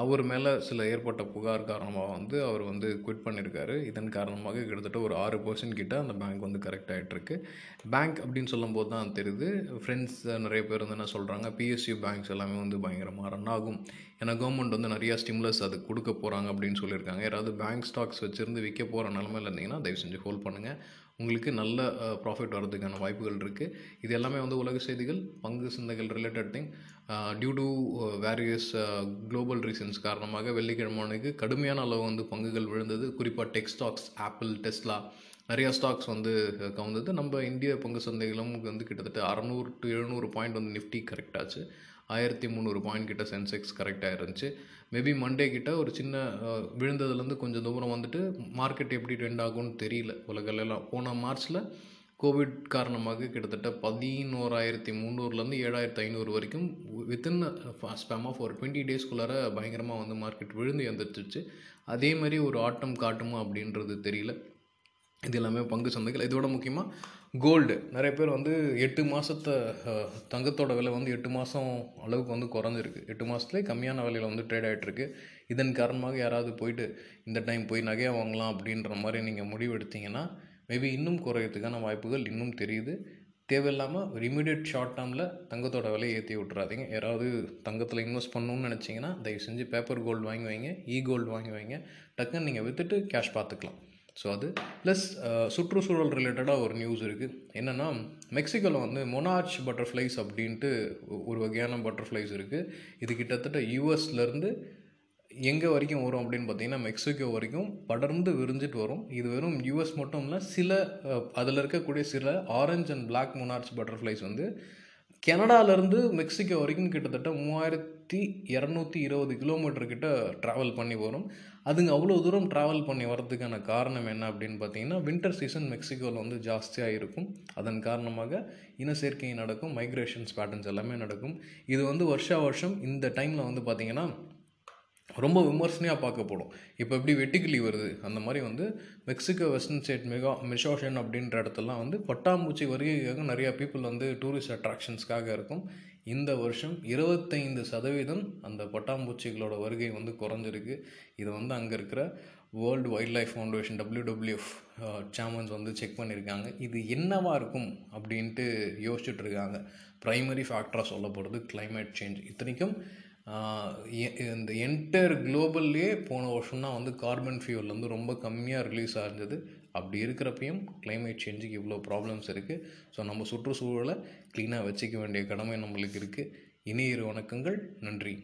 அவர் மேலே சில ஏற்பட்ட புகார் காரணமாக வந்து அவர் வந்து குவிட் பண்ணியிருக்காரு இதன் காரணமாக கிட்டத்தட்ட ஒரு ஆறு பர்சன்ட் கிட்ட அந்த பேங்க் வந்து கரெக்ட் ஆகிட்டுருக்கு பேங்க் அப்படின்னு சொல்லும்போது தான் தெரியுது. ஃப்ரெண்ட்ஸ் நிறைய பேர் வந்து என்ன சொல்கிறாங்க பிஎஸ்யூ பேங்க்ஸ் எல்லாமே வந்து பயங்கரமாக ரன் ஆகும். ஏன்னா கவர்மெண்ட் வந்து நிறையா ஸ்டிம்லஸ் அது கொடுக்க போகிறாங்க அப்படின்னு சொல்லியிருக்காங்க. யாராவது பேங்க் ஸ்டாக்ஸ் வச்சுருந்து விற்க போகிற நிலமையில இருந்தீங்கன்னா தயவு செஞ்சு ஹோல்ட் பண்ணுங்கள் உங்களுக்கு நல்ல ப்ராஃபிட் வர்றதுக்கான வாய்ப்புகள் இருக்குது இது எல்லாமே வந்து உலக செய்திகள் பங்கு சந்தைகள் related thing due to various global reasons காரணமாக வெள்ளிக்கிழமைக்கு கடுமையான அளவு வந்து பங்குகள் விழுந்தது. குறிப்பாக டெக் ஸ்டாக்ஸ் ஆப்பிள் டெஸ்லா நிறையா ஸ்டாக்ஸ் வந்து கவுந்தது. நம்ம இந்திய பங்கு சந்தைகளும் வந்து கிட்டத்தட்ட அறநூறு டு எழுநூறு பாயிண்ட் வந்து நிஃப்டி கரெக்டாச்சு ஆயிரத்தி முந்நூறு பாயிண்ட் கிட்ட சென்செக்ஸ் கரெக்டாக இருந்துச்சு மேபி மண்டே கிட்ட ஒரு சின்ன விழுந்ததுலேருந்து கொஞ்சம் தூரம் வந்துட்டு மார்க்கெட் எப்படி ட்ரெண்ட் ஆகும்னு தெரியல. உலகெல்லாம் போன மார்ச்சில் கோவிட் காரணமாக கிட்டத்தட்ட பதினோராயிரத்தி முந்நூறுலேருந்து ஏழாயிரத்தி ஐநூறு வரைக்கும் வித்தின் ஸ்பேம் ஆஃப் ஒரு டுவெண்ட்டி டேஸ்க்குள்ளார பயங்கரமாக வந்து மார்க்கெட் விழுந்து எந்திரிச்சிச்சு அதே மாதிரி ஒரு ஆட்டம் காட்டுமா அப்படின்றது தெரியல. இது எல்லாமே பங்கு சந்தைகள். இதோட முக்கியமாக கோல்டு நிறைய பேர் வந்து எட்டு மாதத்தை தங்கத்தோட விலை வந்து எட்டு மாதம் அளவுக்கு வந்து குறைஞ்சிருக்கு. எட்டு மாதத்துலேயே கம்மியான விலையில் வந்து ட்ரேட் ஆகிட்டுருக்கு இதன் காரணமாக யாராவது போயிட்டு இந்த டைம் போய் நகையாக வாங்கலாம் அப்படின்ற மாதிரி நீங்கள் முடிவு எடுத்தீங்கன்னா மேபி இன்னும் குறையிறதுக்கான வாய்ப்புகள் இன்னும் தெரியுது. தேவையில்லாமல் ஒரு இமீடியட் ஷார்ட் டேர்மில் தங்கத்தோட விலையை ஏற்றி விட்றாதீங்க யாராவது தங்கத்தில் இன்வெஸ்ட் பண்ணணும்னு நினச்சிங்கன்னா தயவு செஞ்சு பேப்பர் கோல்டு வாங்கி வைங்க இ கோல்டு வாங்கி வைங்க. டக்குன்னு நீங்கள் விற்றுட்டு கேஷ் பார்த்துக்கலாம். ஸோ அது ப்ளஸ் uh, சுற்றுச்சூழல் ரிலேட்டடாக ஒரு நியூஸ் இருக்குது என்னென்னா மெக்சிகோவில் வந்து மொனார்ச் பட்டர்ஃப்ளைஸ் அப்படின்ட்டு ஒரு வகையான பட்டர்ஃப்ளைஸ் இருக்குது இது கிட்டத்தட்ட யூஎஸ்லேருந்து எங்கே வரைக்கும் வரும் அப்படின்னு பார்த்தீங்கன்னா மெக்சிகோ வரைக்கும் படர்ந்து விரிஞ்சிட்டு வரும். இது வெறும் யூஎஸ் மட்டும் இல்லை சில அதில் இருக்கக்கூடிய சில orange and black monarch butterflies வந்து கனடாலேருந்து மெக்சிகோ வரைக்கும் கிட்டத்தட்ட மூவாயிரத்தி இரநூத்தி இருபது கிலோமீட்டர் கிட்ட ட்ராவல் பண்ணி வரும். அதுங்க அவ்வளோ தூரம் ட்ராவல் பண்ணி வரதுக்கான காரணம் என்ன அப்படின்னு பார்த்தீங்கன்னா வின்டர் சீசன் மெக்சிகோவில் வந்து ஜாஸ்தியாக இருக்கும். அதன் காரணமாக இனச்சேர்க்கை நடக்கும் மைக்ரேஷன்ஸ் பேட்டர்ன்ஸ் எல்லாமே நடக்கும். இது வந்து வருஷா வருஷம் இந்த டைமில் வந்து பார்த்திங்கன்னா ரொம்ப விமர்சனையாக பார்க்கப்படும். இப்போ எப்படி வெட்டுக்கிளி வருது? அந்த மாதிரி வந்து மெக்சிகோ வெஸ்டர்ன் ஸ்டேட் மெகா மெஷோஷன் அப்படின்ற இடத்துலாம் வந்து பட்டாம்பூச்சி வருகைக்காக நிறையா பீப்புள் வந்து டூரிஸ்ட் அட்ராக்ஷன்ஸ்க்காக இருக்கும். இந்த வருஷம் இருபத்தைந்து சதவீதம் அந்த பட்டாம்பூச்சிகளோட வருகை வந்து குறைஞ்சிருக்கு. இதை வந்து அங்கே இருக்கிற world wild life foundation WWF சேமன்ஸ் வந்து செக் பண்ணியிருக்காங்க. இது என்னவாக இருக்கும் அப்படின்ட்டு யோசிச்சுட்ருக்காங்க ப்ரைமரி ஃபேக்டராக சொல்லப்படுறது கிளைமேட் சேஞ்ச் இத்தனைக்கும் இந்த என்டையர் குளோபல்லே போன வருஷம் தான் வந்து கார்பன் ஃபியூல் வந்து ரொம்ப கம்மியாக ரிலீஸ் ஆகிருந்தது அப்படி இருக்கிறப்பையும் கிளைமேட் சேஞ்சுக்கு இவ்வளோ ப்ராப்ளம்ஸ் இருக்குது ஸோ நம்ம சுற்றுச்சூழலை க்ளீனாக வச்சுக்க வேண்டிய கடமை நம்மளுக்கு இருக்குது இனியிரு வணக்கங்கள். நன்றி.